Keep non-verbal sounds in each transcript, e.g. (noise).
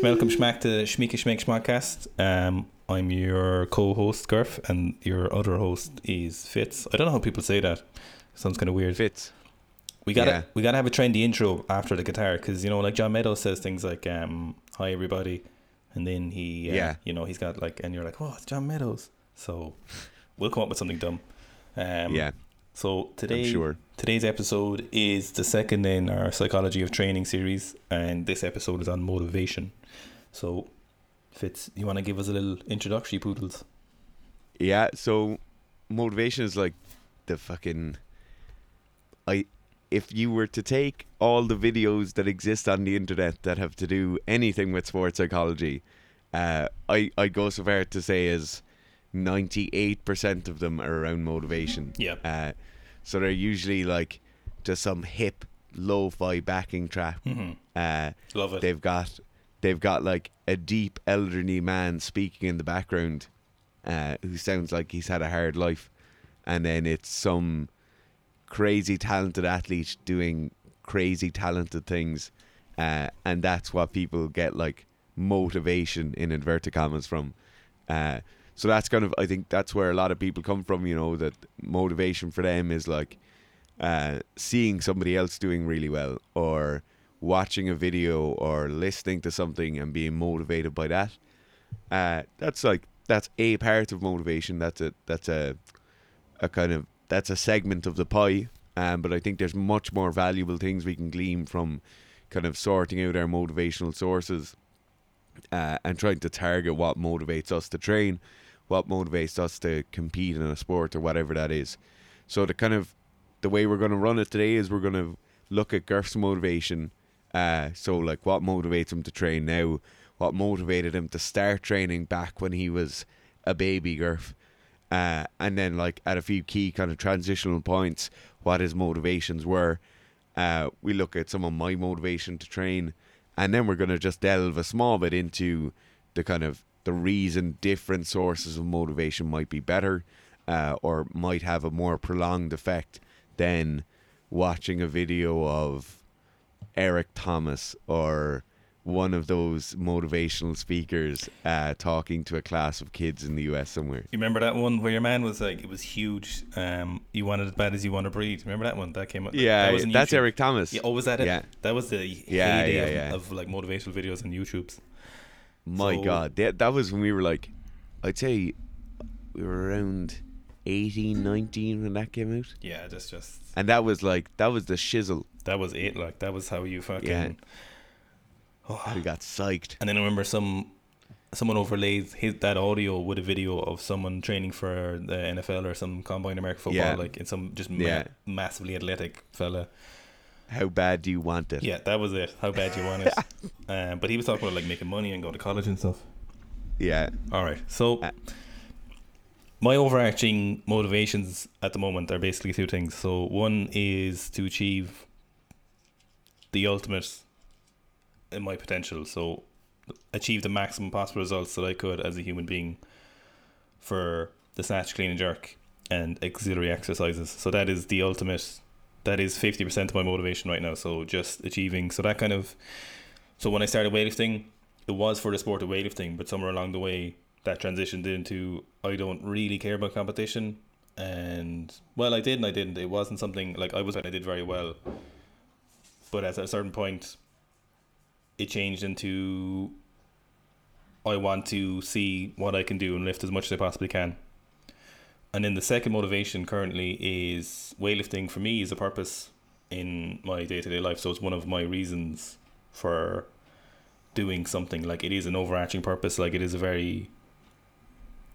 Schmelcome Schmack to Schmeeky Schmeck Schmackcast. Um, I'm your co-host Gurf, and your other host is Fitz. I don't know how people say that. Sounds kind of weird. Fitz. We gotta Yeah. we gotta have a trendy intro after the guitar because you know like John Meadows says things like um, "Hi everybody," and then he uh, Yeah. you know he's got like and you're like oh it's John Meadows. So we'll come up with something dumb. Um, yeah, So today sure. Today's episode is the second in our Psychology of Training series, and this episode is on motivation. So, Fitz, you want to give us a little introductory, poodles? Yeah, so motivation is like the fucking I if you were to take all the videos that exist on the internet that have to do anything with sports psychology, uh I I'd go so far to say is 98% of them are around motivation. Yeah. Uh so they're usually like just some hip lo-fi backing track. Mm-hmm. Uh Love it. they've got they've got like a deep elderly man speaking in the background uh, who sounds like he's had a hard life. And then it's some crazy talented athlete doing crazy talented things uh, and that's what people get like motivation in inverted commas from. Uh, so that's kind of i think that's where a lot of people come from you know that motivation for them is like uh, seeing somebody else doing really well or watching a video or listening to something and being motivated by that uh, that's like that's a part of motivation. That's a that's a a kind of that's a segment of the pie. Um, but I think there's much more valuable things we can glean from kind of sorting out our motivational sources uh, and trying to target what motivates us to train what motivates us to compete in a sport or whatever that is. So the kind of the way we're going to run it today is we're going to look at Gurf's motivation uh, so like what motivates him to train now? What motivated him to start training back when he was a baby Gurf uh, and then like at a few key kind of transitional points what his motivations were. Uh, we look at some of my motivation to train and then we're going to just delve a small bit into the kind of the reason different sources of motivation might be better uh, or might have a more prolonged effect than watching a video of Eric Thomas or one of those motivational speakers uh, talking to a class of kids in the US somewhere. You remember that one where your man was like, it was huge. Um, you want it as bad as you want to breathe. Remember that one that came up? Yeah, that was that's Eric Thomas. Yeah, oh, was that it? Yeah. That was the Yeah, heyday yeah, of, yeah. of like motivational videos on YouTube's. My So- God, that, that was when we were like, I'd say we were around 18, 19 when that came out. Yeah, just just And that was like, that was the shizzle. That was it. Like that was how you fucking. Yeah. (sighs) Oh, We got psyched. And then I remember some someone overlaid his that audio with a video of someone training for the NFL or some combine American football, Yeah. like in some just ma- Yeah. massively athletic fella. How bad do you want it? Yeah, that was it. How bad do you want it? um, (laughs) but he was talking about like making money and going to college and stuff. Yeah. All right, so. Uh, my overarching motivations at the moment are basically two things. So one is to achieve the ultimate in my potential. So achieve the maximum possible results that I could as a human being for the snatch, clean and jerk and auxiliary exercises. So that is the ultimate that is fifty percent of my motivation right now. So just achieving so that kind of so when I started weightlifting, it was for the sport of weightlifting, but somewhere along the way that transitioned into I don't really care about competition and well I did and I didn't. It wasn't something like I was I did very well. But at a certain point it changed into I want to see what I can do and lift as much as I possibly can. And then the second motivation currently is weightlifting for me is a purpose in my day to day life. So it's one of my reasons for doing something. Like it is an overarching purpose. Like it is a very,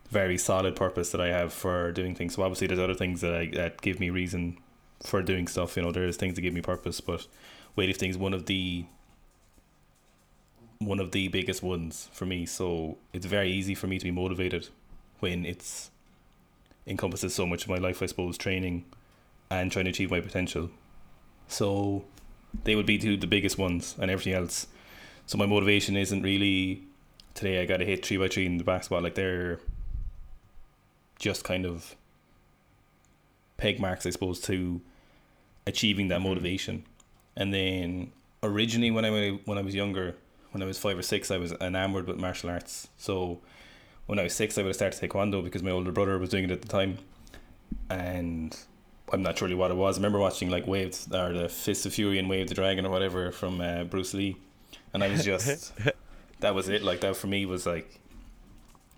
very solid purpose that I have for doing things. So obviously there's other things that I that give me reason for doing stuff. You know, there's things that give me purpose, but weightlifting is one of the one of the biggest ones for me. So it's very easy for me to be motivated when it's encompasses so much of my life, I suppose, training and trying to achieve my potential. So they would be two the biggest ones and everything else. So my motivation isn't really today I gotta hit three by three in the basketball. Like they're just kind of peg marks, I suppose, to achieving that mm-hmm. motivation. And then originally when I when I was younger, when I was five or six, I was enamored with martial arts. So when I was six, I would have started taekwondo because my older brother was doing it at the time, and I'm not sure what it was. I remember watching like Waves or the Fist of Fury and Way of the Dragon or whatever from uh, Bruce Lee, and I was just (laughs) that was it. Like that for me was like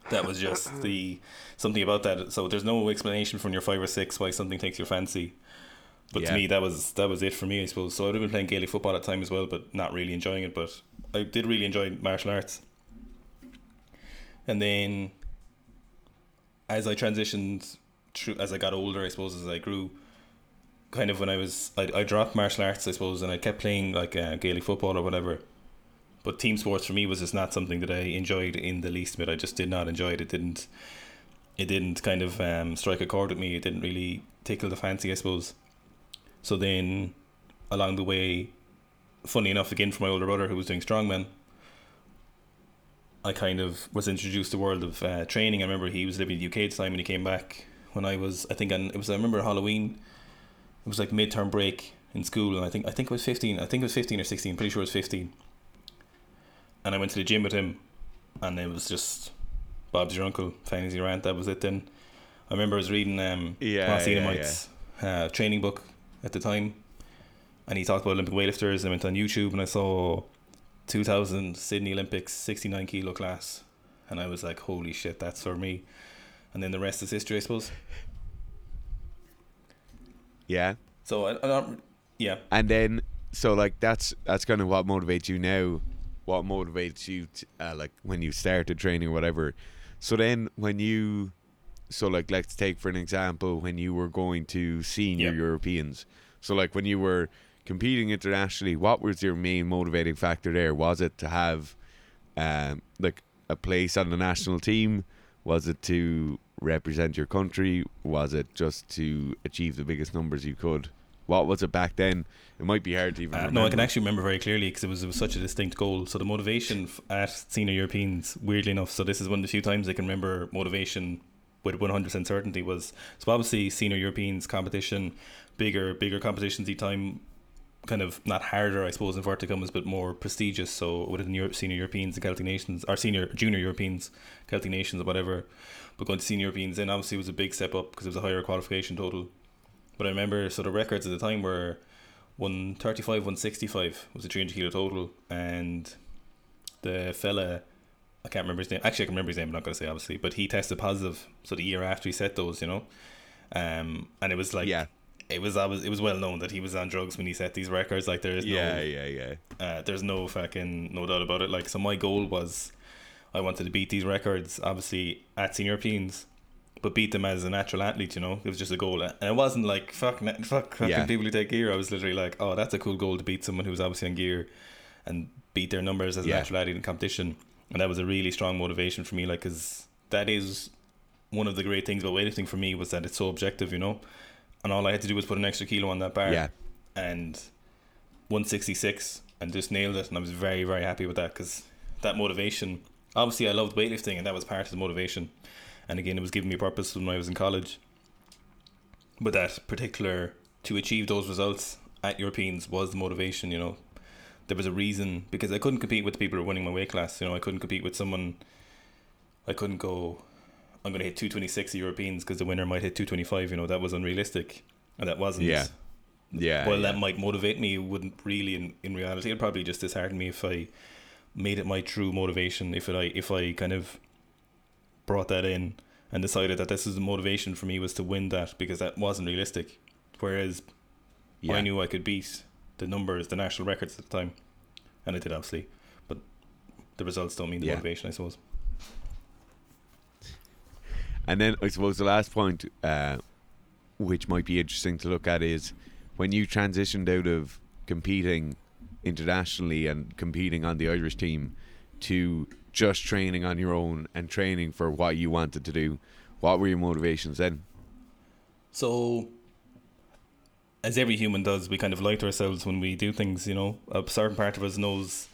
that was just the something about that. So there's no explanation from your five or six why something takes your fancy. But Yeah. to me, that was that was it for me, I suppose. So I'd have been playing Gaelic football at the time as well, but not really enjoying it. But I did really enjoy martial arts. And then, as I transitioned through, as I got older, I suppose, as I grew, kind of when I was, I, I dropped martial arts, I suppose, and I kept playing like uh, Gaelic football or whatever. But team sports for me was just not something that I enjoyed in the least bit. I just did not enjoy it. It didn't, it didn't kind of um, strike a chord with me. It didn't really tickle the fancy, I suppose. So then, along the way, funny enough, again from my older brother who was doing strongman, I kind of was introduced to the world of uh, training. I remember he was living in the UK at the time and he came back when I was, I think, on, it was I remember Halloween. It was like midterm break in school, and I think I think it was fifteen. I think it was fifteen or sixteen. Pretty sure it was fifteen. And I went to the gym with him, and it was just Bob's your uncle, fancy rant. That was it. Then I remember I was reading um, Yeah, Ross yeah, Enamait's uh, training book at the time, and he talked about Olympic weightlifters. I went on YouTube and I saw 2000 Sydney Olympics 69 kilo class, and I was like, "Holy shit, that's for me!" And then the rest is history, I suppose. Yeah. So I, I don't, yeah, And then, so like that's that's kind of what motivates you now. What motivates you, t uh, like when you started training or whatever. So then, when you, so like let's take for an example when you were going to senior Yeah. Europeans. So like when you were competing internationally, what was your main motivating factor there? Was it to have, um, like a place on the national team? Was it to represent your country? Was it just to achieve the biggest numbers you could? What was it back then? It might be hard to even Uh, remember. no, I can actually remember very clearly because it was it was such a distinct goal. So the motivation at senior Europeans, weirdly enough, so this is one of the few times I can remember motivation with one hundred percent certainty was so obviously senior Europeans competition, bigger bigger competitions each time, kind of not harder I suppose in inverted commas, but more prestigious. So within Europe, senior Europeans and Celtic nations, or senior junior Europeans, Celtic nations or whatever, but going to senior Europeans then obviously was a big step up because it was a higher qualification total. But I remember so the records at the time were 135, 165 was a 300 kilo total, and the fella, I can't remember his name. Actually, I can remember his name. But I'm not going to say obviously, but he tested positive. So the year after he set those, you know, um, and it was like, yeah, it was, I was, it was well known that he was on drugs when he set these records. Like there is yeah, no, yeah, yeah. uh, there's no fucking no doubt about it. Like so, my goal was, I wanted to beat these records, obviously at senior Europeans, but beat them as a natural athlete. You know, it was just a goal, and it wasn't like fuck, fuck, fucking Yeah. people who take gear. I was literally like, oh, that's a cool goal to beat someone who's obviously on gear, and beat their numbers as a natural athlete in competition, and that was a really strong motivation for me. Like, cause that is one of the great things about weightlifting for me was that it's so objective. You know, and all I had to do was put an extra kilo on that bar Yeah, and 166 and just nailed it and I was very very happy with that because that motivation obviously I loved weightlifting and that was part of the motivation and again it was giving me purpose when I was in college but that particular to achieve those results at Europeans was the motivation you know there was a reason because I couldn't compete with the people who were winning my weight class you know I couldn't compete with someone I couldn't go I'm going to hit 226 Europeans because the winner might hit 225 you know that was unrealistic and that wasn't Yeah. yeah. well, yeah. that might motivate me. It wouldn't really, in, in reality, it'd probably just dishearten me if I made it my true motivation. If it, I if I kind of brought that in and decided that this is the motivation for me was to win that because that wasn't realistic. Whereas yeah. I knew I could beat the numbers, the national records at the time, and I did obviously, but the results don't mean the Yeah. motivation, I suppose. And then I suppose the last point, uh, which might be interesting to look at, is when you transitioned out of competing internationally and competing on the Irish team to just training on your own and training for what you wanted to do. What were your motivations then? So, as every human does, we kind of lie to ourselves when we do things. You know, a certain part of us knows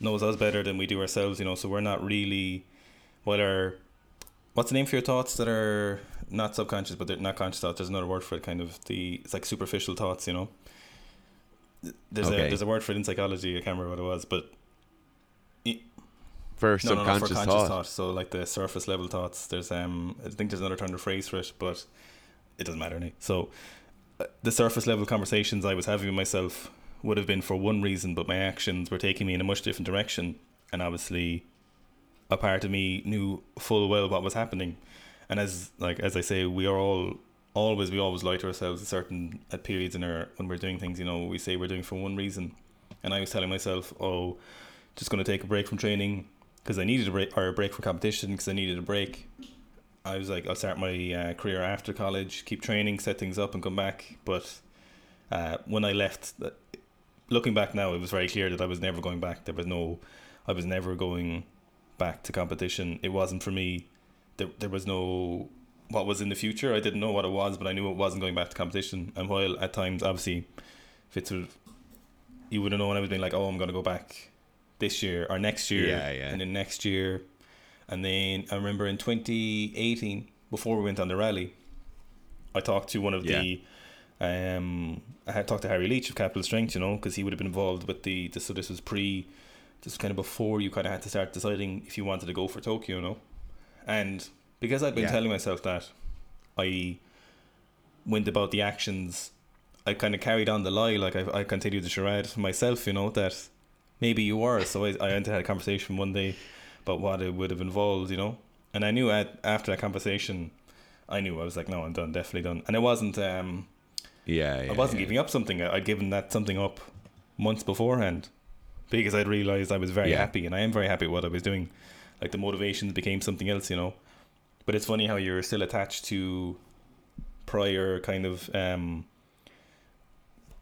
knows us better than we do ourselves. You know, so we're not really what are what's the name for your thoughts that are not subconscious, but they're not conscious thoughts. There's another word for it. Kind of the it's like superficial thoughts. You know, there's Okay. a there's a word for it in psychology. I can't remember what it was, but for no, no, no, subconscious for conscious thought. thought. So like the surface level thoughts. There's um, I think there's another term of phrase for it, but it doesn't matter. Any. So the surface level conversations I was having with myself would have been for one reason, but my actions were taking me in a much different direction, and obviously, a part of me knew full well what was happening, and as like as I say, we are all always we always lie to ourselves at certain at periods in our when we're doing things. You know, we say we're doing for one reason, and I was telling myself, oh, just going to take a break from training because I needed a break or a break from competition because I needed a break. I was like, I'll start my uh, career after college, keep training, set things up, and come back. But uh, when I left, uh, looking back now, it was very clear that I was never going back. There was no, I was never going back to competition. It wasn't for me. There, there was no what was in the future. I didn't know what it was, but I knew it wasn't going back to competition. And while at times, obviously, Fitz would, you would have known I was being like, oh, I'm going to go back this year or next year, Yeah, yeah. and then next year, and then I remember in 2018 before we went on the rally, I talked to one of the, um, I had talked to Harry Leach of Capital Strength, you know, because he would have been involved with the, the so this was pre, this was kind of before you kind of had to start deciding if you wanted to go for Tokyo, you know, and because I'd been Yeah. telling myself that, I went about the actions. I kind of carried on the lie, like I, I continued the charade myself, you know, that maybe you were. So I, I had a conversation one day about what it would have involved, you know. And I knew at, after that conversation, I knew I was like, no, I'm done, definitely done. And it wasn't, um, Yeah, yeah I wasn't yeah. giving up something. I'd given that something up months beforehand because I'd realized I was very Yeah. happy, and I am very happy with what I was doing. Like the motivations became something else, you know. But it's funny how you're still attached to prior kind of um,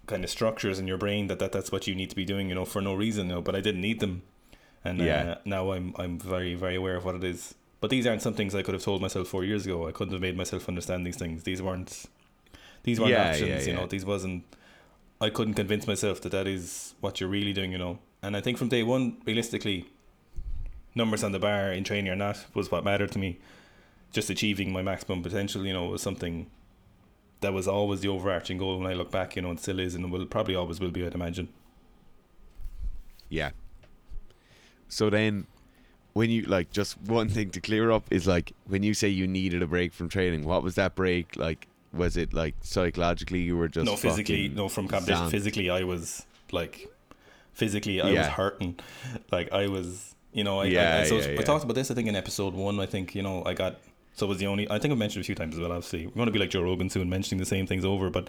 kind of structures in your brain that, that that's what you need to be doing, you know, for no reason, you know. But I didn't need them, and Yeah. uh, now I'm I'm very very aware of what it is. But these aren't some things I could have told myself four years ago. I couldn't have made myself understand these things. These weren't these weren't Yeah, options, yeah, you know. These wasn't. I couldn't convince myself that that is what you're really doing, you know. And I think from day one, realistically, numbers on the bar in training or not was what mattered to me. Just achieving my maximum potential, you know, was something that was always the overarching goal when I look back, you know, and still is, and will probably always will be, I'd imagine. Yeah. So then, when you like, just one thing to clear up is like when you say you needed a break from training, what was that break like? Was it like psychologically you were just no, physically, no, from competition. Physically, I was like, physically, I was hurting. Like I was, you know, I, I- Yeah, I, so yeah, I yeah. talked about this. I think in episode one. I think you know, I got so it was the only. I think I've mentioned it a few times as well. Obviously, we're going to be like Joe Rogan soon, mentioning the same things over. But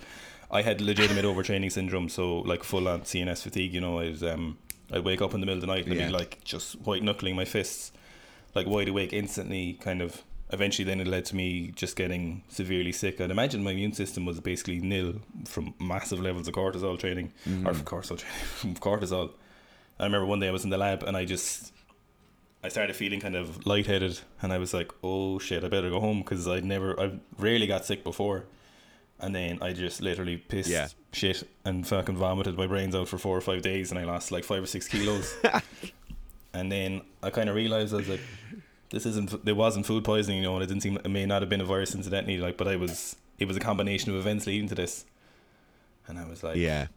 I had legitimate (laughs) overtraining syndrome, so like full on CNS fatigue. You know, I was um, I'd wake up in the middle of the night and I'd Yeah. be like just white knuckling my fists, like wide awake instantly. Kind of. Eventually, then it led to me just getting severely sick. I'd imagine my immune system was basically nil from massive levels of cortisol training, or Mhm. cortisol training, (laughs) from cortisol. I remember one day I was in the lab and I just, I started feeling kind of lightheaded, and I was like, "Oh shit, I better go home" because I'd never, I rarely got sick before, and then I just literally pissed Yeah. Shit and fucking vomited my brains out for four or five days, and I lost like five or six kilos. (laughs) and then I kind of realized I was like, "This isn't, there wasn't food poisoning, you know, and it didn't seem, it may not have been a virus incidentally, like, but I was, it was a combination of events leading to this." And I was like, yeah,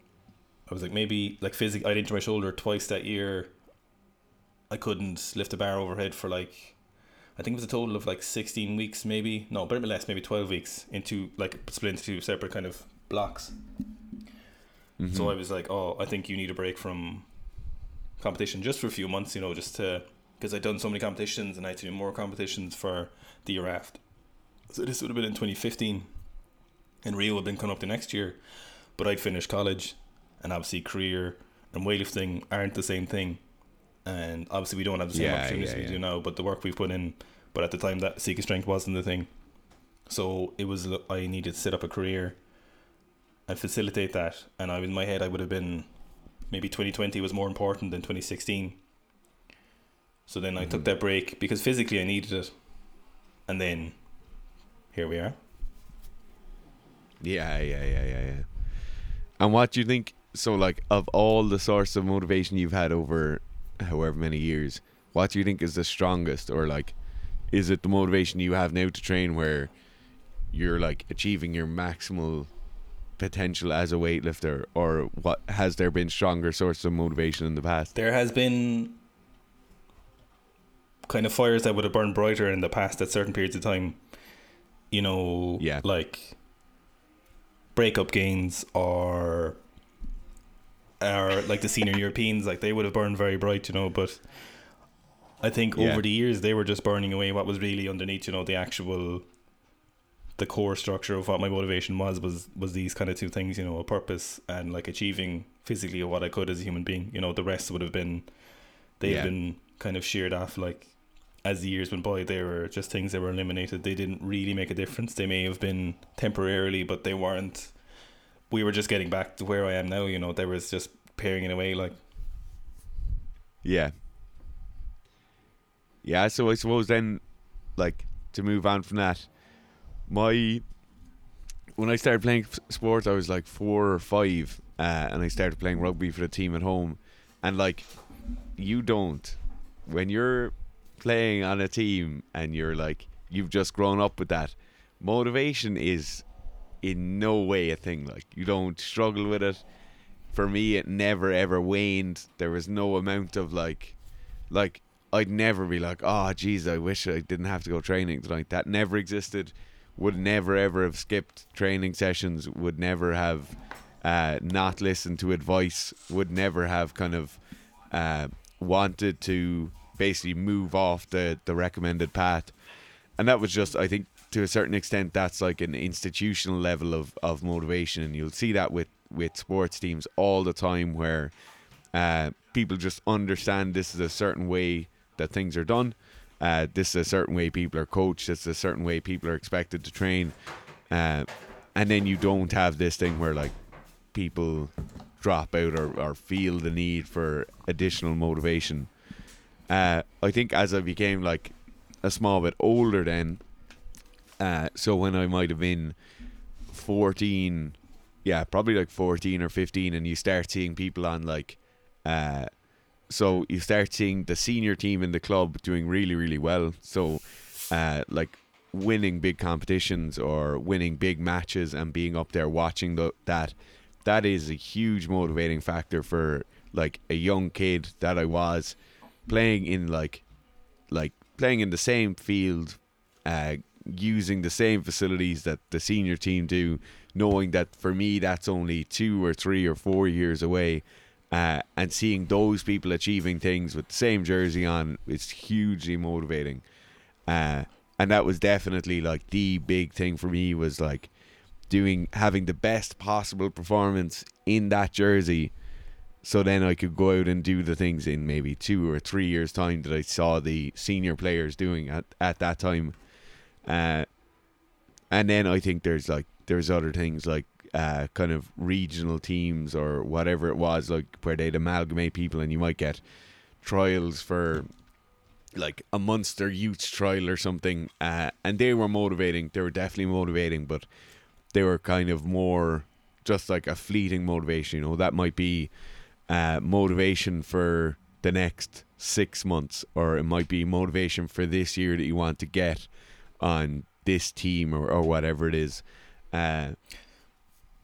I was like maybe like physically I'd injured my shoulder twice that year. I couldn't lift a bar overhead for like I think it was a total of like sixteen weeks maybe. No, but less, maybe twelve weeks into like split into two separate kind of blocks. Mhm. So I was like, Oh, I think you need a break from competition just for a few months, you know, just to because I'd done so many competitions and I had to do more competitions for the year after. So this would have been in twenty fifteen. And Rio would have been coming up the next year. But I'd finished college and obviously career and weightlifting aren't the same thing. And obviously we don't have the same Yeah, opportunities yeah, we do now, but the work we've put in but at the time that seeking Strength wasn't the thing. So it was I needed to set up a career and facilitate that. And I in my head I would have been maybe twenty twenty was more important than twenty sixteen. So then I took Mhm. that break because physically I needed it. And then here we are. yeah, yeah, yeah, yeah, yeah. And what do you think? So, like, of all the source of motivation you've had over however many years, what do you think is the strongest, or like, is it the motivation you have now to train where you're like achieving your maximal potential as a weightlifter, or what has there been stronger sources of motivation in the past? There has been kind of fires that would have burned brighter in the past at certain periods of time. You know, Yeah. like breakup gains or or like the senior Europeans, like they would have burned very bright, you know, but I think Yeah. over the years they were just burning away what was really underneath, you know, the actual the core structure of what my motivation was was was these kind of two things, you know, a purpose and like achieving physically what I could as a human being. You know, the rest would have been they've Yeah. been kind of sheared off like as the years went by they were just things that were eliminated. They didn't really make a difference. They may have been temporarily, but they weren't we were just getting back to where I am now, you know, there was just paring it away like Yeah. Yeah, so I suppose then, like, to move on from that, my. When I started playing sports, I was like four or five, uh, and I started playing rugby for the team at home. And, like, you don't. When you're playing on a team and you're like, you've just grown up with that, motivation is in no way a thing. Like, you don't struggle with it for me it never ever waned there was no amount of like like i'd never be like oh jeez i wish i didn't have to go training tonight that never existed would never ever have skipped training sessions would never have uh, not listened to advice would never have kind of uh, wanted to basically move off the the recommended path. And that was just i think to a certain extent that's like an institutional level of, of motivation. And you'll see that with with sports teams all the time where uh, people just understand this is a certain way that things are done uh, this is a certain way people are coached. This is a certain way people are expected to train. Uh, and then you don't have this thing where like people drop out or, or feel the need for additional motivation. Uh, I think as I became like a small bit older then uh, so when I might have been 14 yeah probably like 14 or 15 and you start seeing people on like uh, so you start seeing the senior team in the club doing really really well. So uh, like winning big competitions or winning big matches and being up there watching the, that that is a huge motivating factor for like a young kid that I was playing in like like playing in the same field uh, using the same facilities that the senior team do knowing that for me that's only two or three or four years away uh, and seeing those people achieving things with the same jersey on is hugely motivating. Uh, and that was definitely like the big thing for me was like doing having the best possible performance in that jersey so then I could go out and do the things in maybe two or three years time that I saw the senior players doing at, at that time. Uh, and then I think there's like there's other things like uh, kind of regional teams or whatever it was like where they'd amalgamate people and you might get trials for like a Munster youth trial or something uh, and they were motivating they were definitely motivating but they were kind of more just like a fleeting motivation you know? That might be uh, motivation for the next six months or it might be motivation for this year that you want to get on this team or, or whatever it is. Uh,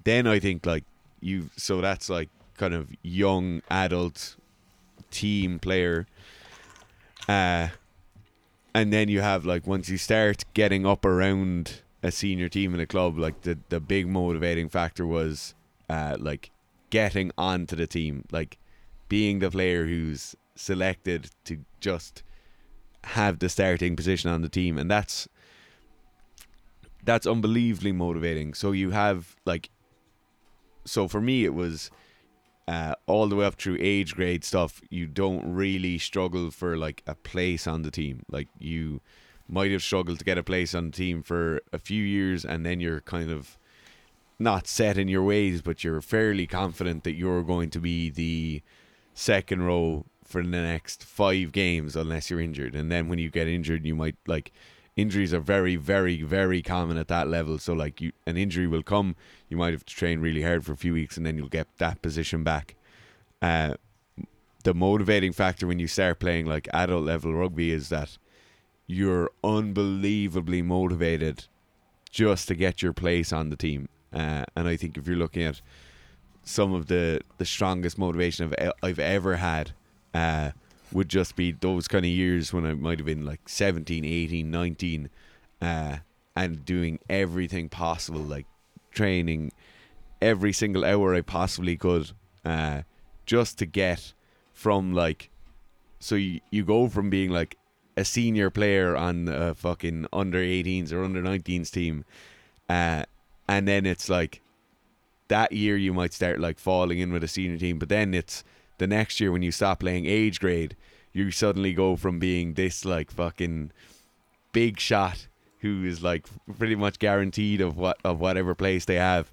then I think like you so that's like kind of young adult team player uh, and then you have like once you start getting up around a senior team in a club like the the big motivating factor was uh, like getting onto the team like being the player who's selected to just have the starting position on the team and that's that's unbelievably motivating. So you have like so for me it was uh, all the way up through age grade stuff you don't really struggle for like a place on the team. Like you might have struggled to get a place on the team for a few years and then you're kind of not set in your ways but you're fairly confident that you're going to be the second row for the next five games unless you're injured. And then when you get injured you might like injuries are very very very common at that level. So like you an injury will come you might have to train really hard for a few weeks and then you'll get that position back. Uh, the motivating factor when you start playing like adult level rugby is that you're unbelievably motivated just to get your place on the team. Uh, and I think if you're looking at some of the the strongest motivation I've, I've ever had uh, would just be those kind of years when I might have been like 17, 18, 19, uh, and doing everything possible, like training every single hour I possibly could, uh, just to get from like, so you, you go from being like a senior player on a fucking under 18s or under 19s team, uh, and then it's like that year you might start like falling in with a senior team, but then it's the next year when you stop playing age grade, you suddenly go from being this like fucking big shot who is like pretty much guaranteed of what of whatever place they have,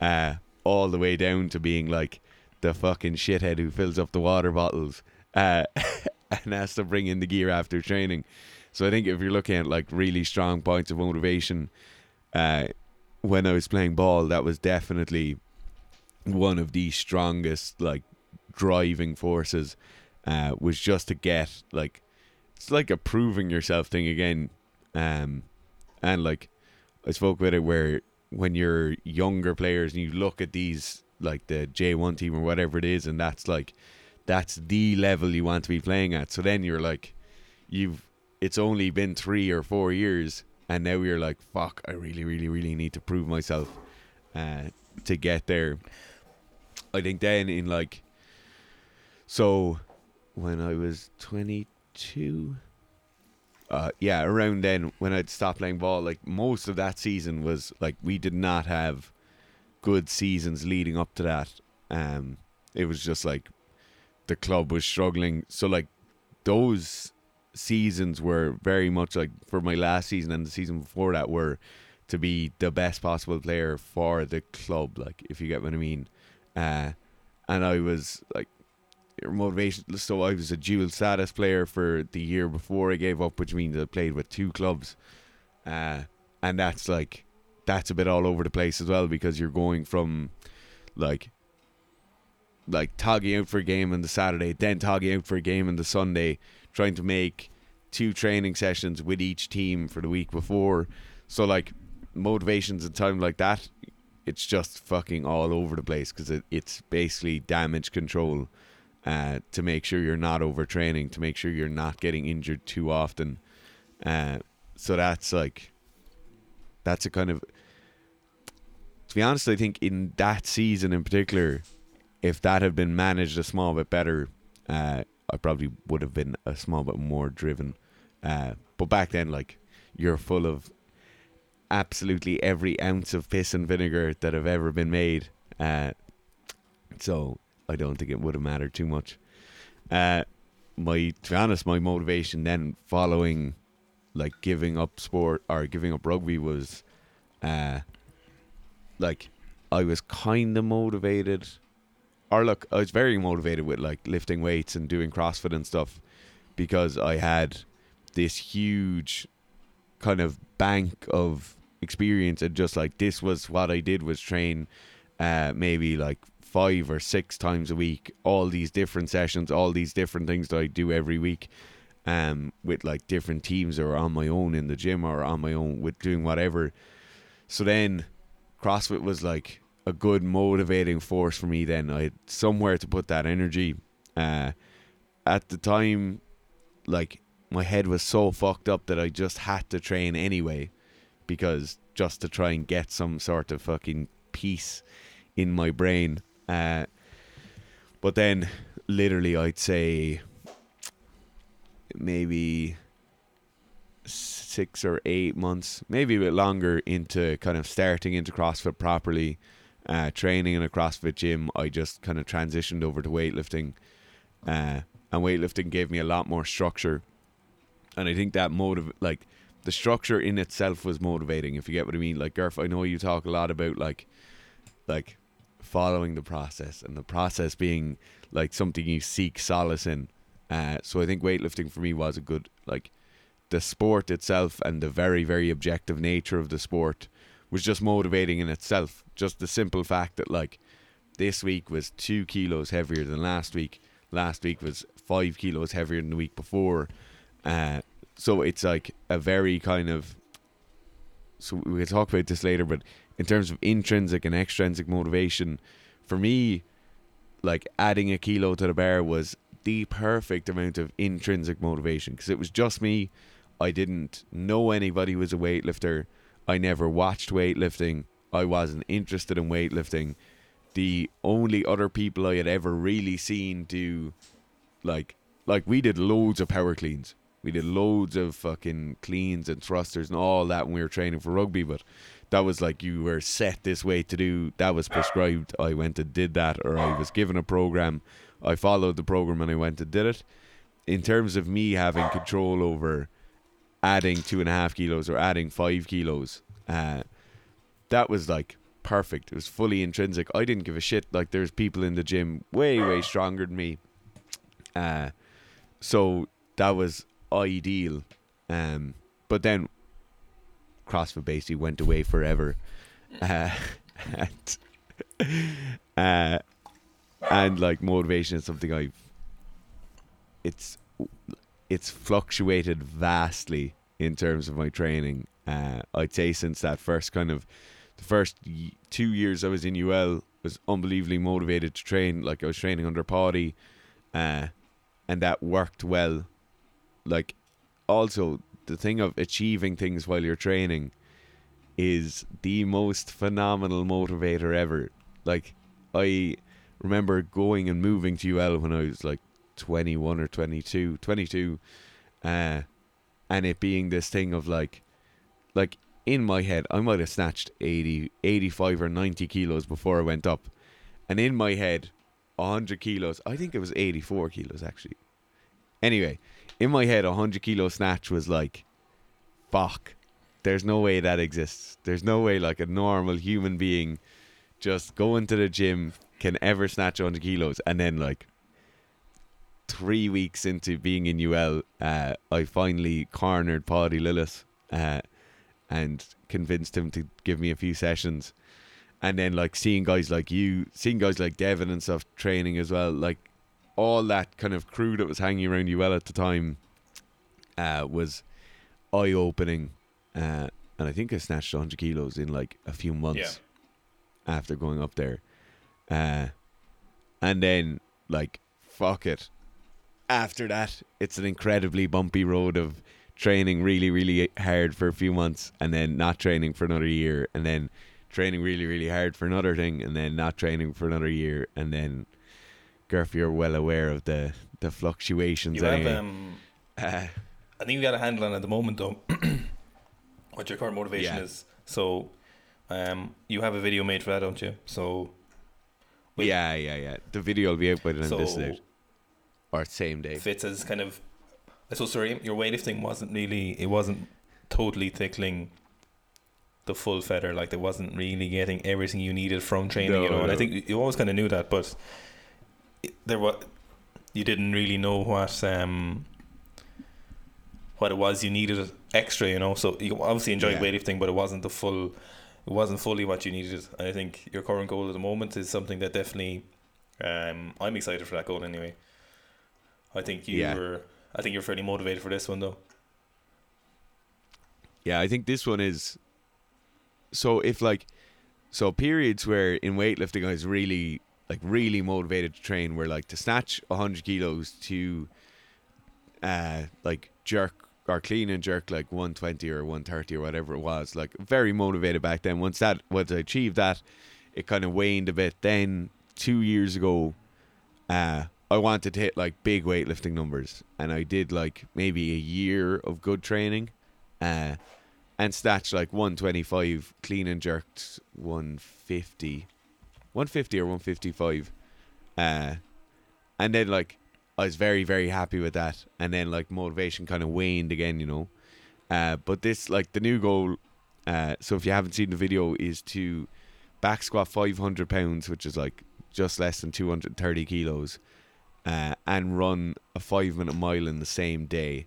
uh, all the way down to being like the fucking shithead who fills up the water bottles uh, (laughs) and has to bring in the gear after training. So I think if you're looking at like really strong points of motivation, uh, when I was playing ball, that was definitely one of the strongest like driving forces. Uh, was just to get like it's like a proving yourself thing again. Um, and like I spoke with it where when you're younger players and you look at these like the J1 team or whatever it is, and that's like that's the level you want to be playing at. So then you're like, you've it's only been three or four years, and now you're like, fuck, I really, really, really need to prove myself uh, to get there. I think then in like, so when I was 22, uh, yeah, around then when I'd stopped playing ball, like most of that season was like we did not have good seasons leading up to that. Um, it was just like the club was struggling. So like those seasons were very much like for my last season and the season before that were to be the best possible player for the club. Like if you get what I mean. Uh, and I was like motivation. So I was a dual status player for the year before I gave up, which means I played with two clubs, uh, and that's like that's a bit all over the place as well because you're going from like like togging out for a game on the Saturday, then togging out for a game on the Sunday, trying to make two training sessions with each team for the week before. So like motivations and time like that, it's just fucking all over the place because it, it's basically damage control uh, to make sure you're not overtraining, to make sure you're not getting injured too often. Uh, so that's like, that's a kind of, to be honest, I think in that season in particular, if that had been managed a small bit better, uh, I probably would have been a small bit more driven. Uh, but back then, like, you're full of absolutely every ounce of piss and vinegar that have ever been made. Uh, so I don't think it would have mattered too much. Uh, my to be honest, my motivation then following like giving up sport or giving up rugby was uh like I was kind of motivated or look I was very motivated with like lifting weights and doing CrossFit and stuff because I had this huge kind of bank of experience and just like this was what I did was train uh maybe like five or six times a week, all these different sessions, all these different things that I do every week, um, with like different teams or on my own in the gym or on my own with doing whatever. So then CrossFit was like a good motivating force for me then. I had somewhere to put that energy. Uh, at the time, like my head was so fucked up that I just had to train anyway because just to try and get some sort of fucking peace in my brain. Uh, but then, literally, I'd say maybe six or eight months, maybe a bit longer into kind of starting into CrossFit properly, uh, training in a CrossFit gym. I just kind of transitioned over to weightlifting, uh, and weightlifting gave me a lot more structure. And I think that motive, like the structure in itself, was motivating. If you get what I mean, like Garf, I know you talk a lot about like, like following the process and the process being like something you seek solace in. Uh, so I think weightlifting for me was a good like the sport itself and the very very objective nature of the sport was just motivating in itself. Just the simple fact that like this week was two kilos heavier than last week. Last week was five kilos heavier than the week before. Uh, so it's like a very kind of. So we will talk about this later, but in terms of intrinsic and extrinsic motivation, for me, like adding a kilo to the bar was the perfect amount of intrinsic motivation because it was just me. I didn't know anybody was a weightlifter. I never watched weightlifting. I wasn't interested in weightlifting. The only other people I had ever really seen do like like we did loads of power cleans. We did loads of fucking cleans and thrusters and all that when we were training for rugby, but that was like you were set this way to do that was prescribed. I went and did that or I was given a program. I followed the program and I went and did it. In terms of me having control over adding two and a half kilos or adding five kilos, uh, that was like perfect. It was fully intrinsic. I didn't give a shit. Like there's people in the gym way, way stronger than me. Uh, so that was ideal. Um, but then CrossFit basically went away forever. Uh, and, uh, and like motivation is something I've it's it's fluctuated vastly in terms of my training. Uh, I'd say since that first kind of the first two years I was in UL was unbelievably motivated to train. Like I was training under Paddy, uh, and that worked well. Like also the thing of achieving things while you're training is the most phenomenal motivator ever. Like I remember going and moving to UL when I was like 21 or 22, 22 uh, and it being this thing of like like in my head I might have snatched 80 85 or 90 kilos before I went up and in my head 100 kilos I think it was 84 kilos actually anyway in my head a 100 kilo snatch was like fuck. There's no way that exists. There's no way like a normal human being just going to the gym can ever snatch 100 kilos. And then like three weeks into being in UL, uh, I finally cornered Paddy Lillis uh, and convinced him to give me a few sessions. And then like seeing guys like you, seeing guys like Devin and stuff training as well, like all that kind of crew that was hanging around UL at the time uh, was eye opening. Uh, and I think I snatched 100 kilos in like a few months after going up there. Uh, and then like fuck it after that, it's an incredibly bumpy road of training really, really hard for a few months and then not training for another year and then training really, really hard for another thing and then not training for another year and then Gurf, you're well aware of the, the fluctuations You have, anyway. um, Uh, I think you got a handle on at the moment, though. (clears throat) what your current motivation Yeah. is. So, um, you have a video made for that, don't you? So, yeah, yeah, yeah. The video will be out by the so this is out. Or same day. fits as kind of. Suppose sorry, your weightlifting wasn't really. It wasn't totally tickling the full feather. Like, it wasn't really getting everything you needed from training. No, you know, and I think you always kind of knew that, but there was. You didn't really know what um what it was you needed extra, you know. So you obviously enjoyed Yeah. weightlifting, but it wasn't the full, it wasn't fully what you needed. And I think your current goal at the moment is something that definitely, um, I'm excited for that goal anyway. I think you Yeah. were, I think you're fairly motivated for this one though. Yeah, I think this one is. So if like, so periods where in weightlifting I was really like really motivated to train were like to snatch hundred kilos to, uh, like jerk or clean and jerk like one twenty or one thirty or whatever it was. Like very motivated back then. Once that once I achieved that, it kind of waned a bit. Then two years ago, uh, I wanted to hit like big weightlifting numbers, and I did like maybe a year of good training, uh, and snatched like 125 clean and jerked 150, 150 or 155, uh, and then like I was very very happy with that, and then like motivation kind of waned again, you know, uh, but this like the new goal, uh, so if you haven't seen the video, is to back squat 500 pounds, which is like just less than 230 kilos, uh, and run a five minute mile in the same day.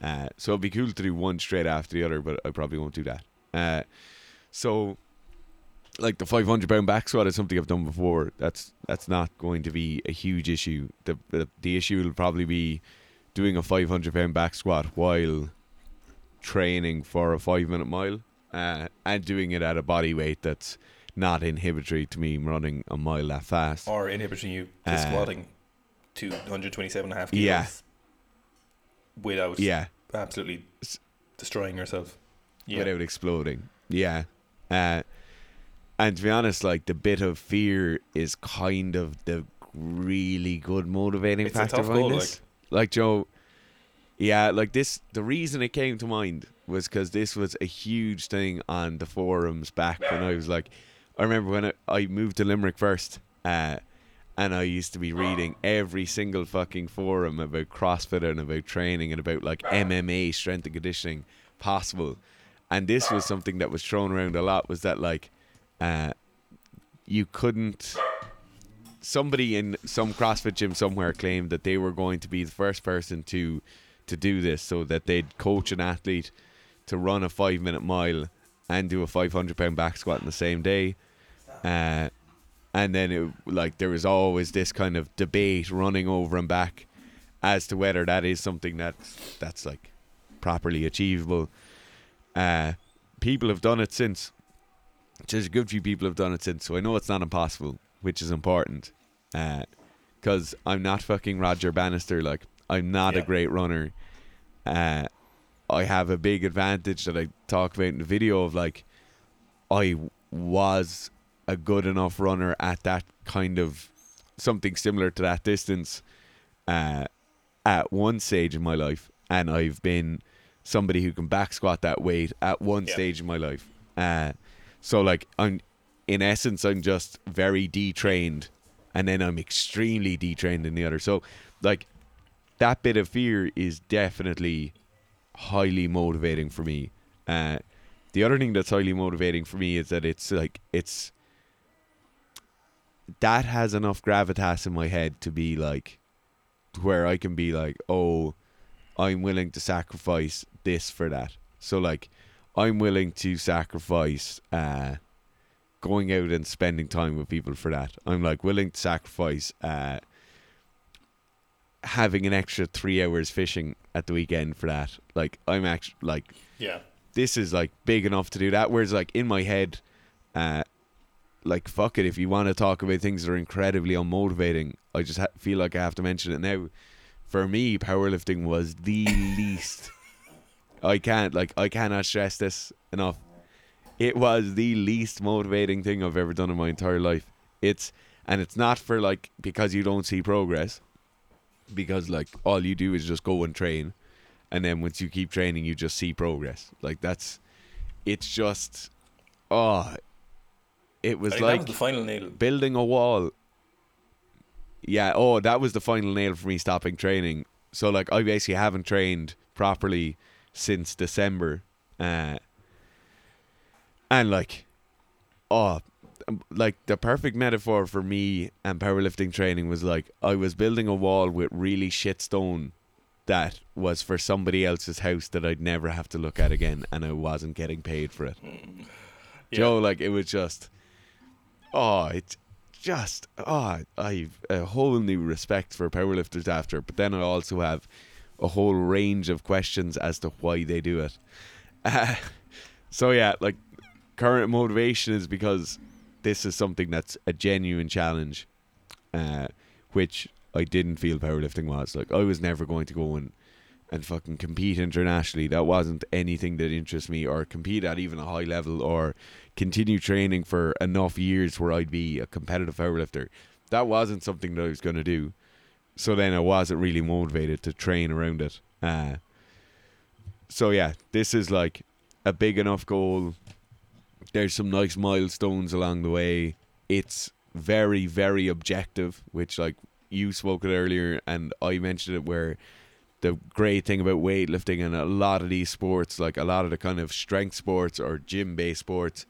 Uh, so it'd be cool to do one straight after the other, but I probably won't do that. Uh, so, like the 500 pound back squat is something I've done before. That's that's not going to be a huge issue. The the, the issue will probably be doing a 500 pound back squat while training for a five minute mile, uh, and doing it at a body weight that's not inhibitory to me running a mile that fast. Or inhibiting you to Uh, squatting to 127 and a half kilos Yeah. without Yeah, absolutely destroying yourself. Yeah. without exploding. Yeah. Uh, and to be honest, like the bit of fear is kind of the really good motivating It's factor behind this. Like Joe, yeah, like this. The reason it came to mind was because this was a huge thing on the forums back when I was like, I remember when I, I moved to Limerick first, uh, and I used to be reading every single fucking forum about CrossFit and about training and about like MMA, strength and conditioning possible. And this was something that was thrown around a lot was that like uh, you couldn't somebody in some CrossFit gym somewhere claimed that they were going to be the first person to to do this so that they'd coach an athlete to run a five minute mile and do a 500 pound back squat in the same day. Uh, and then it like there was always this kind of debate running over and back as to whether that is something that's that's like properly achievable. Uh, people have done it since just a good few people have done it since so I know it's not impossible which is important because I'm not fucking Roger Bannister like I'm not a great runner uh, I have a big advantage that I talk about in the video of like I was a good enough runner at that kind of something similar to that distance uh, at one stage in my life, and I've been somebody who can back squat that weight at one Yeah. stage in my life. Uh, so like I'm, in essence, I'm just very detrained, and then I'm extremely detrained in the other. So like that bit of fear is definitely highly motivating for me. Uh, the other thing that's highly motivating for me is that it's like it's that has enough gravitas in my head to be like where I can be like, oh, I'm willing to sacrifice this for that. So like I'm willing to sacrifice uh going out and spending time with people for that. I'm like willing to sacrifice uh having an extra three hours fishing at the weekend for that. Like I'm actually like Yeah. this is like big enough to do that. Whereas like in my head, uh, like fuck it. If you want to talk about things that are incredibly unmotivating, I just ha- feel like I have to mention it now. For me, powerlifting was the (laughs) least. I can't like I cannot stress this enough. It was the least motivating thing I've ever done in my entire life. It's and it's not for like because you don't see progress. Because like all you do is just go and train and then once you keep training you just see progress like that's it's just oh it was like was the final nail. building a wall yeah oh that was the final nail for me stopping training so like i basically haven't trained properly since december uh and like oh um, like the perfect metaphor for me and powerlifting training was like i was building a wall with really shit stone that was for somebody else's house that I'd never have to look at again, and I wasn't getting paid for it. (laughs) Yeah. Joe, like it was just, oh, it's just, oh, I've a whole new respect for powerlifters after, but then I also have a whole range of questions as to why they do it. Uh, so yeah, like current motivation is because this is something that's a genuine challenge, uh, which I didn't feel powerlifting was. Like I was never going to go and and fucking compete internationally. That wasn't anything that interests me, or compete at even a high level, or continue training for enough years where I'd be a competitive powerlifter. That wasn't something that I was going to do. So then I wasn't really motivated to train around it. Uh, so yeah, this is like a big enough goal. There's some nice milestones along the way. It's very, very objective, which like you spoke it earlier and I mentioned it where the great thing about weightlifting and a lot of these sports, like a lot of the kind of strength sports or gym based sports,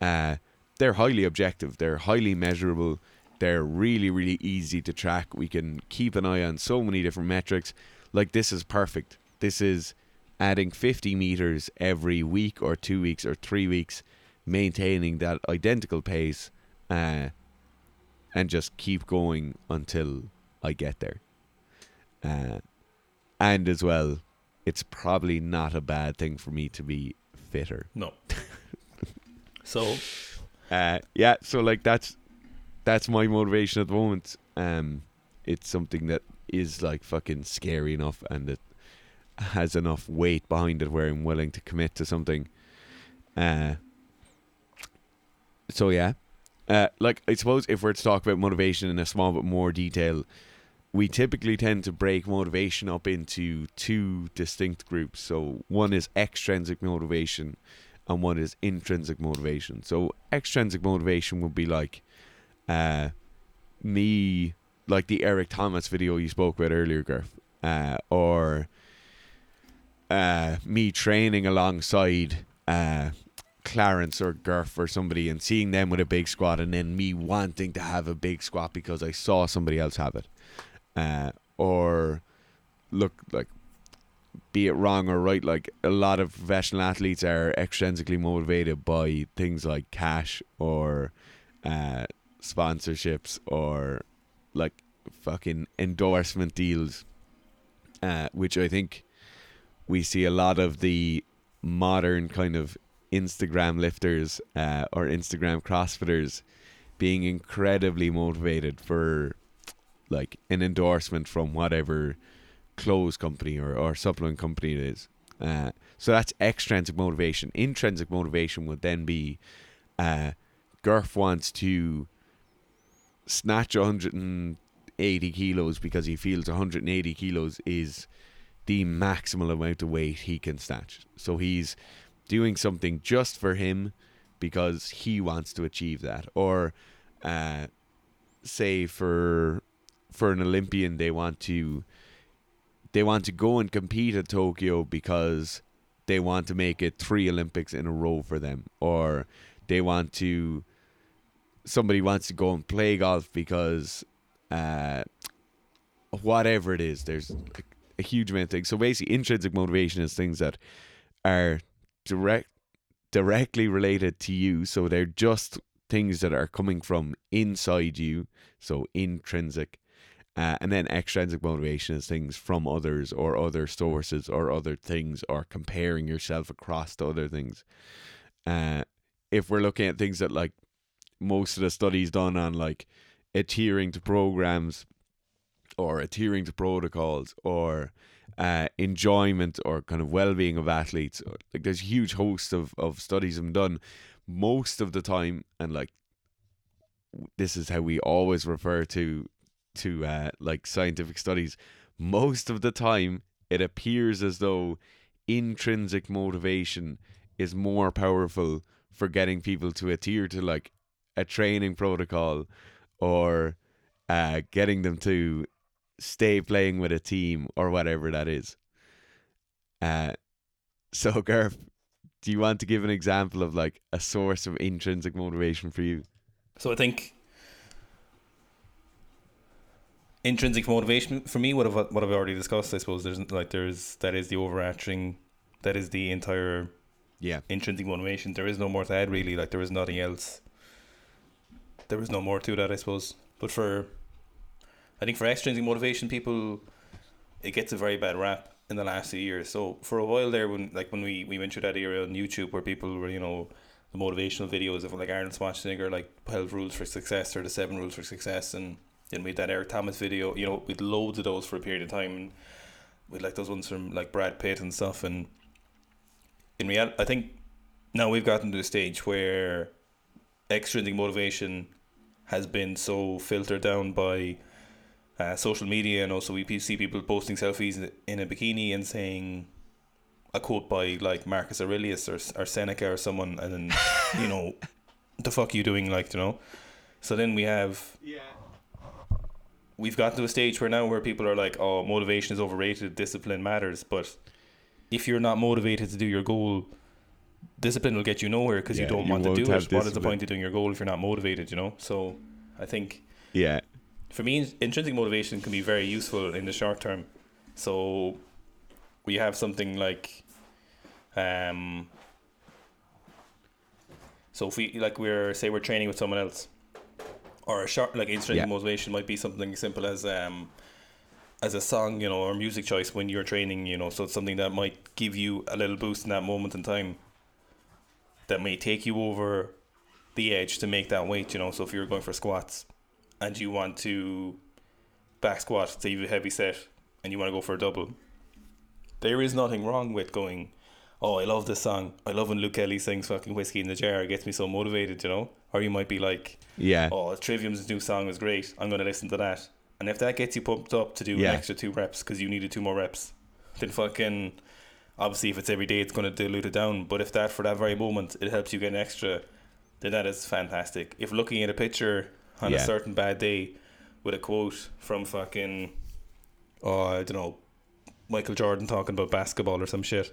uh, they're highly objective. They're highly measurable. They're really, really easy to track. We can keep an eye on so many different metrics. Like this is perfect. This is adding 50 meters every week or two weeks or three weeks, maintaining that identical pace, uh, and just keep going until I get there. Uh, and as well, it's probably not a bad thing for me to be fitter. No. (laughs) so Uh, yeah, so like that's that's my motivation at the moment. Um, it's something that is like fucking scary enough and that has enough weight behind it where I'm willing to commit to something. Uh, so yeah, uh, like I suppose if we're to talk about motivation in a small bit more detail, we typically tend to break motivation up into two distinct groups. So one is extrinsic motivation, and one is intrinsic motivation. So extrinsic motivation would be like, uh, me like the Eric Thomas video you spoke about earlier, Garth, uh, or uh, me training alongside uh, Clarence or Gurf or somebody and seeing them with a big squat and then me wanting to have a big squat because I saw somebody else have it. Uh, or look like be it wrong or right, like a lot of professional athletes are extrinsically motivated by things like cash or uh, sponsorships or like fucking endorsement deals, uh, which I think we see a lot of the modern kind of Instagram lifters uh, or Instagram CrossFitters being incredibly motivated for like an endorsement from whatever clothes company or, or supplement company it is. Uh, so that's extrinsic motivation. Intrinsic motivation would then be uh, Gurf wants to snatch 180 kilos because he feels 180 kilos is the maximal amount of weight he can snatch. So he's doing something just for him because he wants to achieve that. Or uh, say for for an Olympian they want to they want to go and compete at Tokyo because they want to make it three Olympics in a row for them. Or they want to somebody wants to go and play golf because uh, whatever it is, there's a, a huge amount of things. So basically, intrinsic motivation is things that are direct directly related to you. So they're just things that are coming from inside you. So intrinsic. Uh, and then extrinsic motivation is things from others or other sources or other things or comparing yourself across to other things. Uh, if we're looking at things that like most of the studies done on like adhering to programs or adhering to protocols or uh, enjoyment or kind of well-being of athletes. Like there's a huge host of, of studies have done most of the time and like this is how we always refer to to uh, like scientific studies. Most of the time it appears as though intrinsic motivation is more powerful for getting people to adhere to like a training protocol or uh, getting them to stay playing with a team or whatever that is. Uh, so, (laughs) Garf, do you want to give an example of like a source of intrinsic motivation for you? So I think intrinsic motivation for me, what I've what I've already discussed, I suppose there's like there's that is the overarching, that is the entire yeah intrinsic motivation. There is no more to add really. Like there is nothing else. There is no more to that, I suppose. But for, I think for extrinsic motivation, people, it gets a very bad rap in the last few years. So for a while there, when like when we we went through that era on YouTube where people were you know the motivational videos of like Arnold Schwarzenegger, like twelve rules for success or the seven rules for success, and then we had that Eric Thomas video. You know, with loads of those for a period of time, and with like those ones from like Brad Pitt and stuff. And in reality, I think now we've gotten to a stage where extrinsic motivation has been so filtered down by uh, social media, and also we see people posting selfies in a bikini and saying a quote by like Marcus Aurelius or or Seneca or someone, and then (laughs) you know, the fuck you doing, like you know. So then we have yeah. we've gotten to a stage where now where people are like, oh, motivation is overrated, discipline matters, but if you're not motivated to do your goal, discipline will get you nowhere because Yeah, you don't you want to do it. What is the point of doing your goal if you're not motivated? You know. So I think Yeah. for me, intrinsic motivation can be very useful in the short term. So we have something like, um, so if we like we're say we're training with someone else, or a short like intrinsic Yeah. motivation might be something simple as um, as a song, you know, or music choice when you're training, you know. So it's something that might give you a little boost in that moment in time. That may take you over the edge to make that weight, you know. So if you're going for squats, and you want to back squat, say you heavy set, and you want to go for a double. There is nothing wrong with going. Oh, I love this song. I love when Luke Kelly sings "fucking whiskey in the jar." It gets me so motivated, you know. Or you might be like, Yeah. "Oh, Trivium's new song is great. I'm going to listen to that." And if that gets you pumped up to do Yeah. an extra two reps because you needed two more reps, then fucking obviously if it's every day, it's going to dilute it down. But if that for that very moment it helps you get an extra, then that is fantastic. If looking at a picture on Yeah. a certain bad day with a quote from fucking, oh I don't know, Michael Jordan talking about basketball or some shit,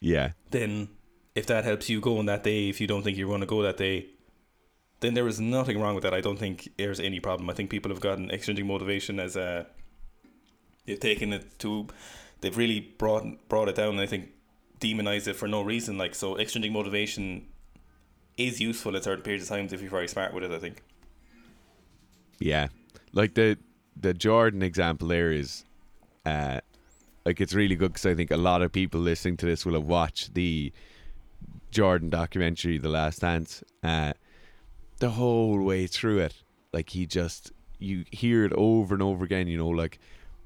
Yeah. then if that helps you go on that day, if you don't think you're going to go that day, then there is nothing wrong with that. I don't think there's any problem. I think people have gotten extrinsic motivation as a they've taken it to they've really brought brought it down and I think demonized it for no reason. Like so extrinsic motivation is useful at certain periods of times if you're very smart with it, I think. Yeah, like the the Jordan example there is, uh, like it's really good because I think a lot of people listening to this will have watched the Jordan documentary, The Last Dance. Uh, the whole way through it, like he just you hear it over and over again. You know, like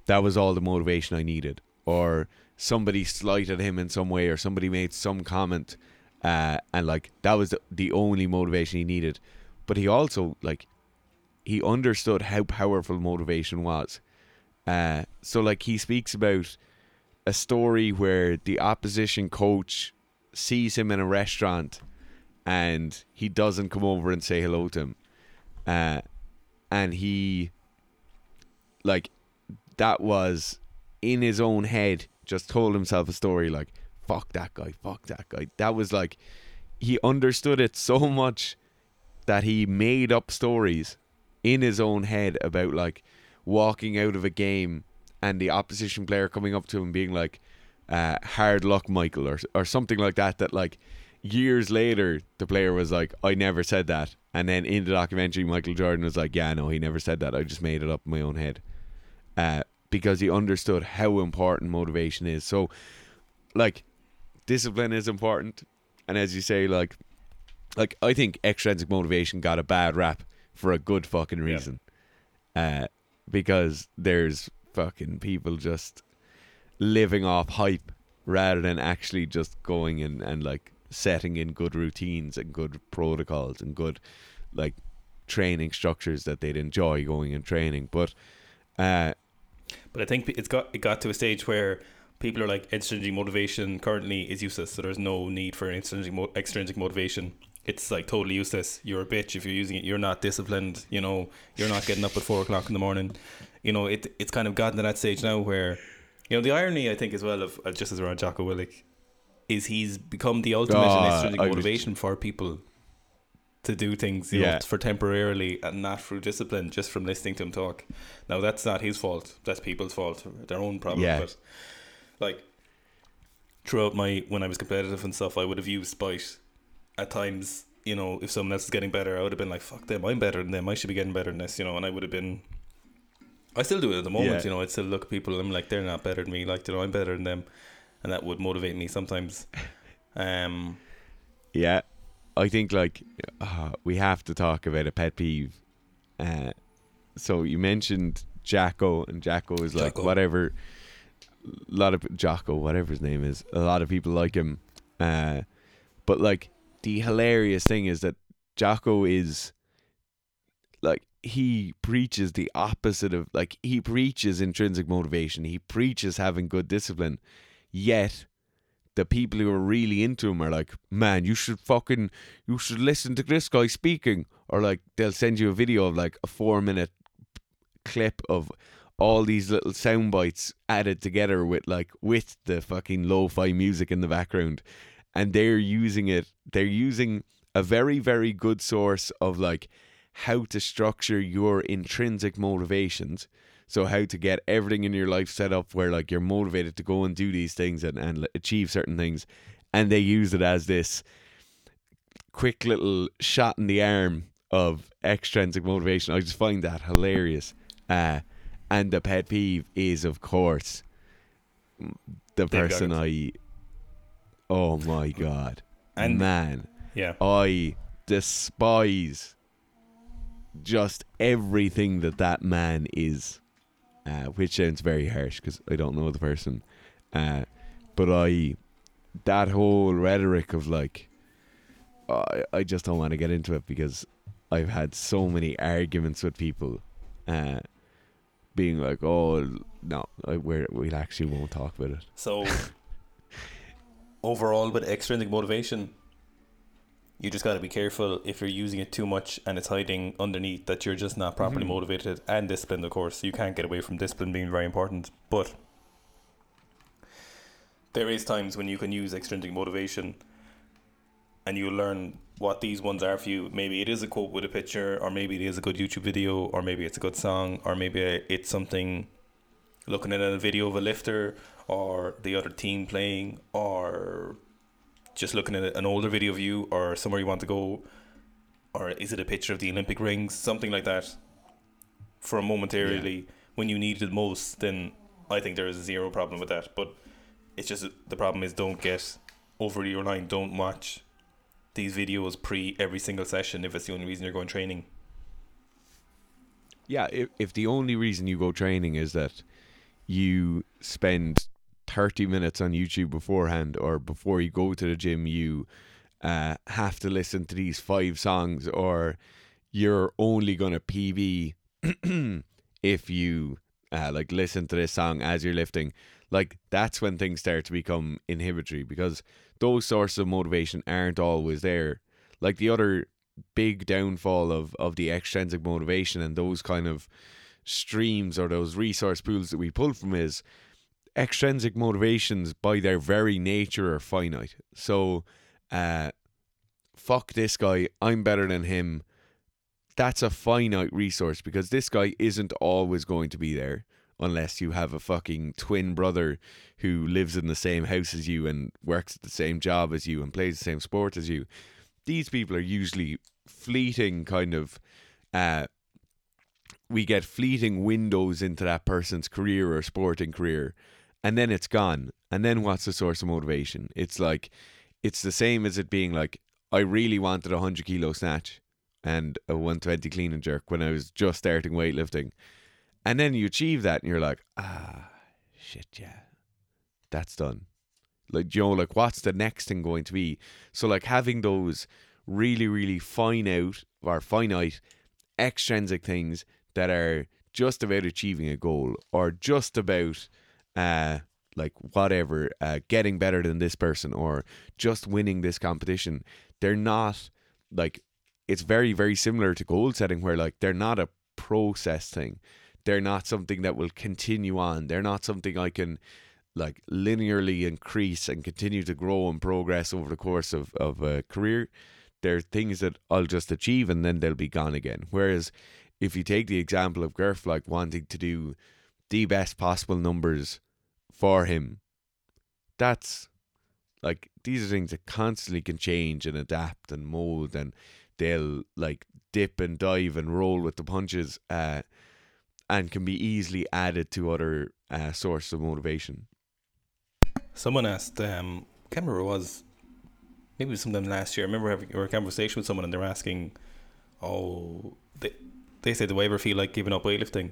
that was all the motivation I needed, or somebody slighted him in some way, or somebody made some comment, uh, and like that was the, only motivation he needed. But he also like he understood how powerful motivation was. Uh, so like he speaks about a story where the opposition coach sees him in a restaurant and he doesn't come over and say hello to him. Uh, and he like that was in his own head just told himself a story like fuck that guy, fuck that guy. That was like he understood it so much that he made up stories in his own head about like walking out of a game and the opposition player coming up to him being like uh, hard luck michael or or something like that that like years later the player was like i never said that. And then in the documentary michael jordan was like yeah no he never said that. I just made it up in my own head. Uh, because he understood how important motivation is so like discipline is important and as you say like like i think extrinsic motivation got a bad rap for a good fucking reason. Uh, because there's fucking people just living off hype rather than actually just going and, and like setting in good routines and good protocols and good like training structures that they'd enjoy going and training. But uh, But I think it's got it got to a stage where people are like extrinsic motivation currently is useless, so there's no need for extrinsic mo- extrinsic motivation. It's like totally useless. You're a bitch if you're using it. You're not disciplined. You know, you're not getting up at four o'clock in the morning. You know, it it's kind of gotten to that stage now where, you know, the irony I think as well of uh, just as around Jocko Willink, is he's become the ultimate Oh, in extrinsic was- motivation for people to do things you know, Yeah. for temporarily and not through discipline just from listening to him talk. Now that's not his fault. That's people's fault. Their own problem. Yeah. But like throughout my when I was competitive and stuff, I would have used spite at times. You know, if someone else is getting better, I would have been like, "Fuck them! I'm better than them. I should be getting better than this." You know, and I would have been. I still do it at the moment. Yeah. You know, I'd still look at people. and I'm like, they're not better than me. Like, you know, I'm better than them, and that would motivate me sometimes. (laughs) Um, Yeah, I think like uh, we have to talk about a pet peeve. Uh, so you mentioned Jacko, and Jacko is like Jocko. whatever. A lot of Jocko, whatever his name is, a lot of people like him. Uh, but like the hilarious thing is that Jocko is like he preaches the opposite of like he preaches intrinsic motivation. He preaches having good discipline, yet the people who are really into him are like, man, you should fucking, you should listen to this guy speaking. Or like, they'll send you a video of like a four minute clip of all these little sound bites added together with like, with the fucking lo fi music in the background. And they're using it, they're using a very, very good source of like how to structure your intrinsic motivations. So how to get everything in your life set up where like you're motivated to go and do these things and, and achieve certain things. And they use it as this quick little shot in the arm of extrinsic motivation. I just find that hilarious. Uh, and the pet peeve is of course the Dave person Goggins. I Oh my god. And- man. yeah, I despise just everything that that man is, uh, which sounds very harsh because I don't know the person, uh, but I that whole rhetoric of like, I I just don't want to get into it because I've had so many arguments with people, uh, being like, oh no, I, we're, we actually won't talk about it. So, (laughs) overall, with extrinsic motivation, you just got to be careful if you're using it too much and it's hiding underneath that you're just not properly Mhm. motivated and disciplined, of course. You can't get away from discipline being very important. But there is times when you can use extrinsic motivation and you learn what these ones are for you. Maybe it is a quote with a picture, or maybe it is a good YouTube video, or maybe it's a good song, or maybe it's something looking at a video of a lifter or the other team playing, or just looking at an older video of you or somewhere you want to go, or is it a picture of the Olympic rings, something like that, for a momentarily when you need it most, then I think there is zero problem with that. But it's just the problem is don't get over your line. Don't watch these videos pre every single session if it's the only reason you're going training. Yeah, if if the only reason you go training is that you spend 30 minutes on YouTube beforehand or before you go to the gym you uh, have to listen to these five songs or you're only going to PB if you uh, like listen to this song as you're lifting. Like that's when things start to become inhibitory because those sources of motivation aren't always there. Like the other big downfall of of the extrinsic motivation and those kind of streams or those resource pools that we pull from is extrinsic motivations by their very nature are finite. So uh fuck this guy, I'm better than him. That's a finite resource because this guy isn't always going to be there unless you have a fucking twin brother who lives in the same house as you and works at the same job as you and plays the same sport as you. These people are usually fleeting kind of uh we get fleeting windows into that person's career or sporting career and then it's gone. And then what's the source of motivation? It's like it's the same as it being like i really wanted a 100 kilo snatch and a 120 clean and jerk when i was just starting weightlifting. And then you achieve that and you're like ah shit yeah that's done. Like you know like what's the next thing going to be? So like having those really really fine out or finite extrinsic things that are just about achieving a goal or just about uh like whatever uh getting better than this person or just winning this competition they're not like it's very very similar to goal setting where like they're not a process thing. They're not something that will continue on. They're not something i can like linearly increase and continue to grow and progress over the course of, of a career. They're things that I'll just achieve and then they'll be gone again. Whereas if you take the example of Gerf like wanting to do the best possible numbers for him, that's like these are things that constantly can change and adapt and mold and they'll like dip and dive and roll with the punches uh, and can be easily added to other uh, sources of motivation. Someone asked, um, I can't remember was, maybe was sometime last year. I remember having a conversation with someone and they're asking, oh, they, they said, do I ever feel like giving up weightlifting?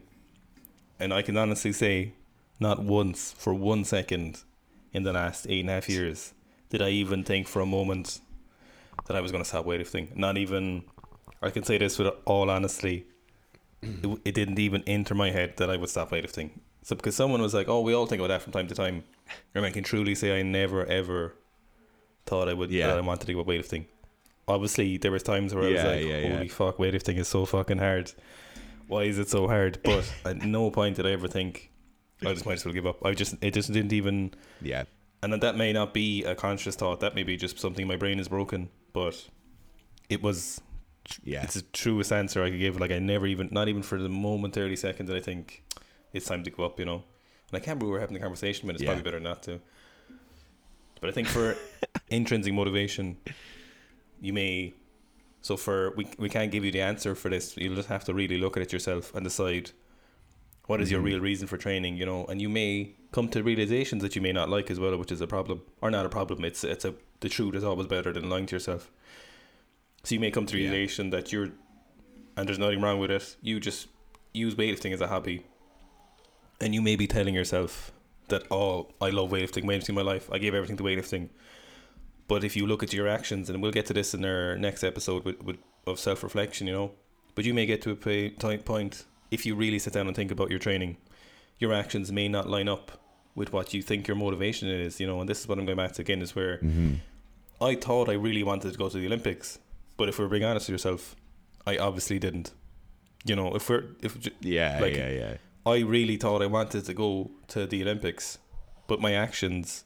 And I can honestly say, not once for one second in the last eight and a half years did I even think for a moment that I was going to stop weightlifting. Not even, I can say this with all honesty, it, it didn't even enter my head that I would stop weightlifting. So because someone was like, "Oh, we all think about that from time to time," and I can truly say I never ever thought I would. Yeah. that I wanted to up weightlifting. Obviously, there was times where I was like, yeah, yeah. "Holy fuck, weightlifting is so fucking hard. Why is it so hard?" But (laughs) at no point did I ever think oh, I just might as well give up. I just it just didn't even, Yeah. and that may not be a conscious thought. That may be just something my brain is broken. But it was Yeah. it's the truest answer I could give. Like I never even, not even for the momentary second, did I think it's time to go up. You know, and I can't remember we were having the conversation, but it's Yeah. probably better not to. But I think for (laughs) intrinsic motivation, you may. So for we we can't give you the answer for this. You'll just have to really look at it yourself and decide what is your Mhm. real reason for training. You know, and you may come to realizations that you may not like as well, which is a problem or not a problem. It's it's a the truth is always better than lying to yourself. So you may come to the Yeah. realization that you're and there's nothing wrong with it. You just use weightlifting as a hobby, and you may be telling yourself that oh, I love weightlifting, weightlifting my life. I gave everything to weightlifting. But if you look at your actions, and we'll get to this in our next episode with, with of self reflection, you know, but you may get to a point if you really sit down and think about your training, your actions may not line up with what you think your motivation is, you know, and this is what I'm going back to again is where Mm-hmm. I thought I really wanted to go to the Olympics, but if we're being honest with yourself, I obviously didn't. You know, if we're if Yeah, Like- yeah, yeah. I really thought I wanted to go to the Olympics, but my actions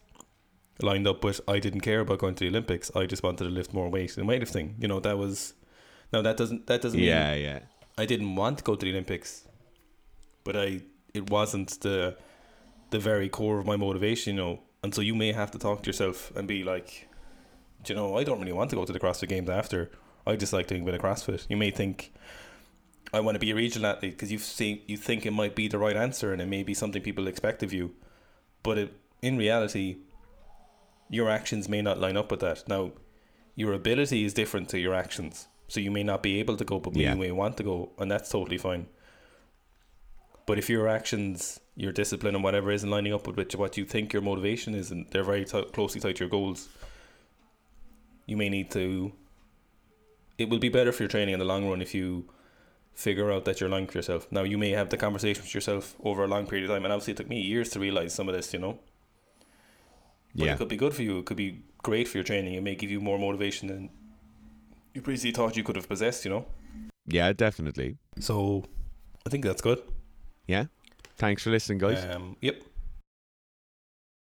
lined up with I didn't care about going to the Olympics. I just wanted to lift more weight in weightlifting. You know, that was now that doesn't that doesn't Yeah, mean yeah. I didn't want to go to the Olympics, but I it wasn't the the very core of my motivation, you know. And so you may have to talk to yourself and be like, "Do you know, I don't really want to go to the CrossFit Games after. I just like doing a bit of CrossFit. You may think I want to be a regional athlete because you see you think it might be the right answer and it may be something people expect of you, but it, in reality, your actions may not line up with that. Now, your ability is different to your actions, so you may not be able to go, but Yeah. you may want to go, and that's totally fine. But if your actions, your discipline, and whatever isn't lining up with what you think your motivation is, and they're very t- closely tied to your goals, you may need to. It will be better for your training in the long run if you figure out that you're lying to yourself. Now, you may have the conversation with yourself over a long period of time, and obviously, it took me years to realize some of this, you know. But Yeah. it could be good for you. It could be great for your training. It may give you more motivation than you previously thought you could have possessed, you know. Yeah, definitely. So, I think that's good. Yeah. Thanks for listening, guys. Um, yep.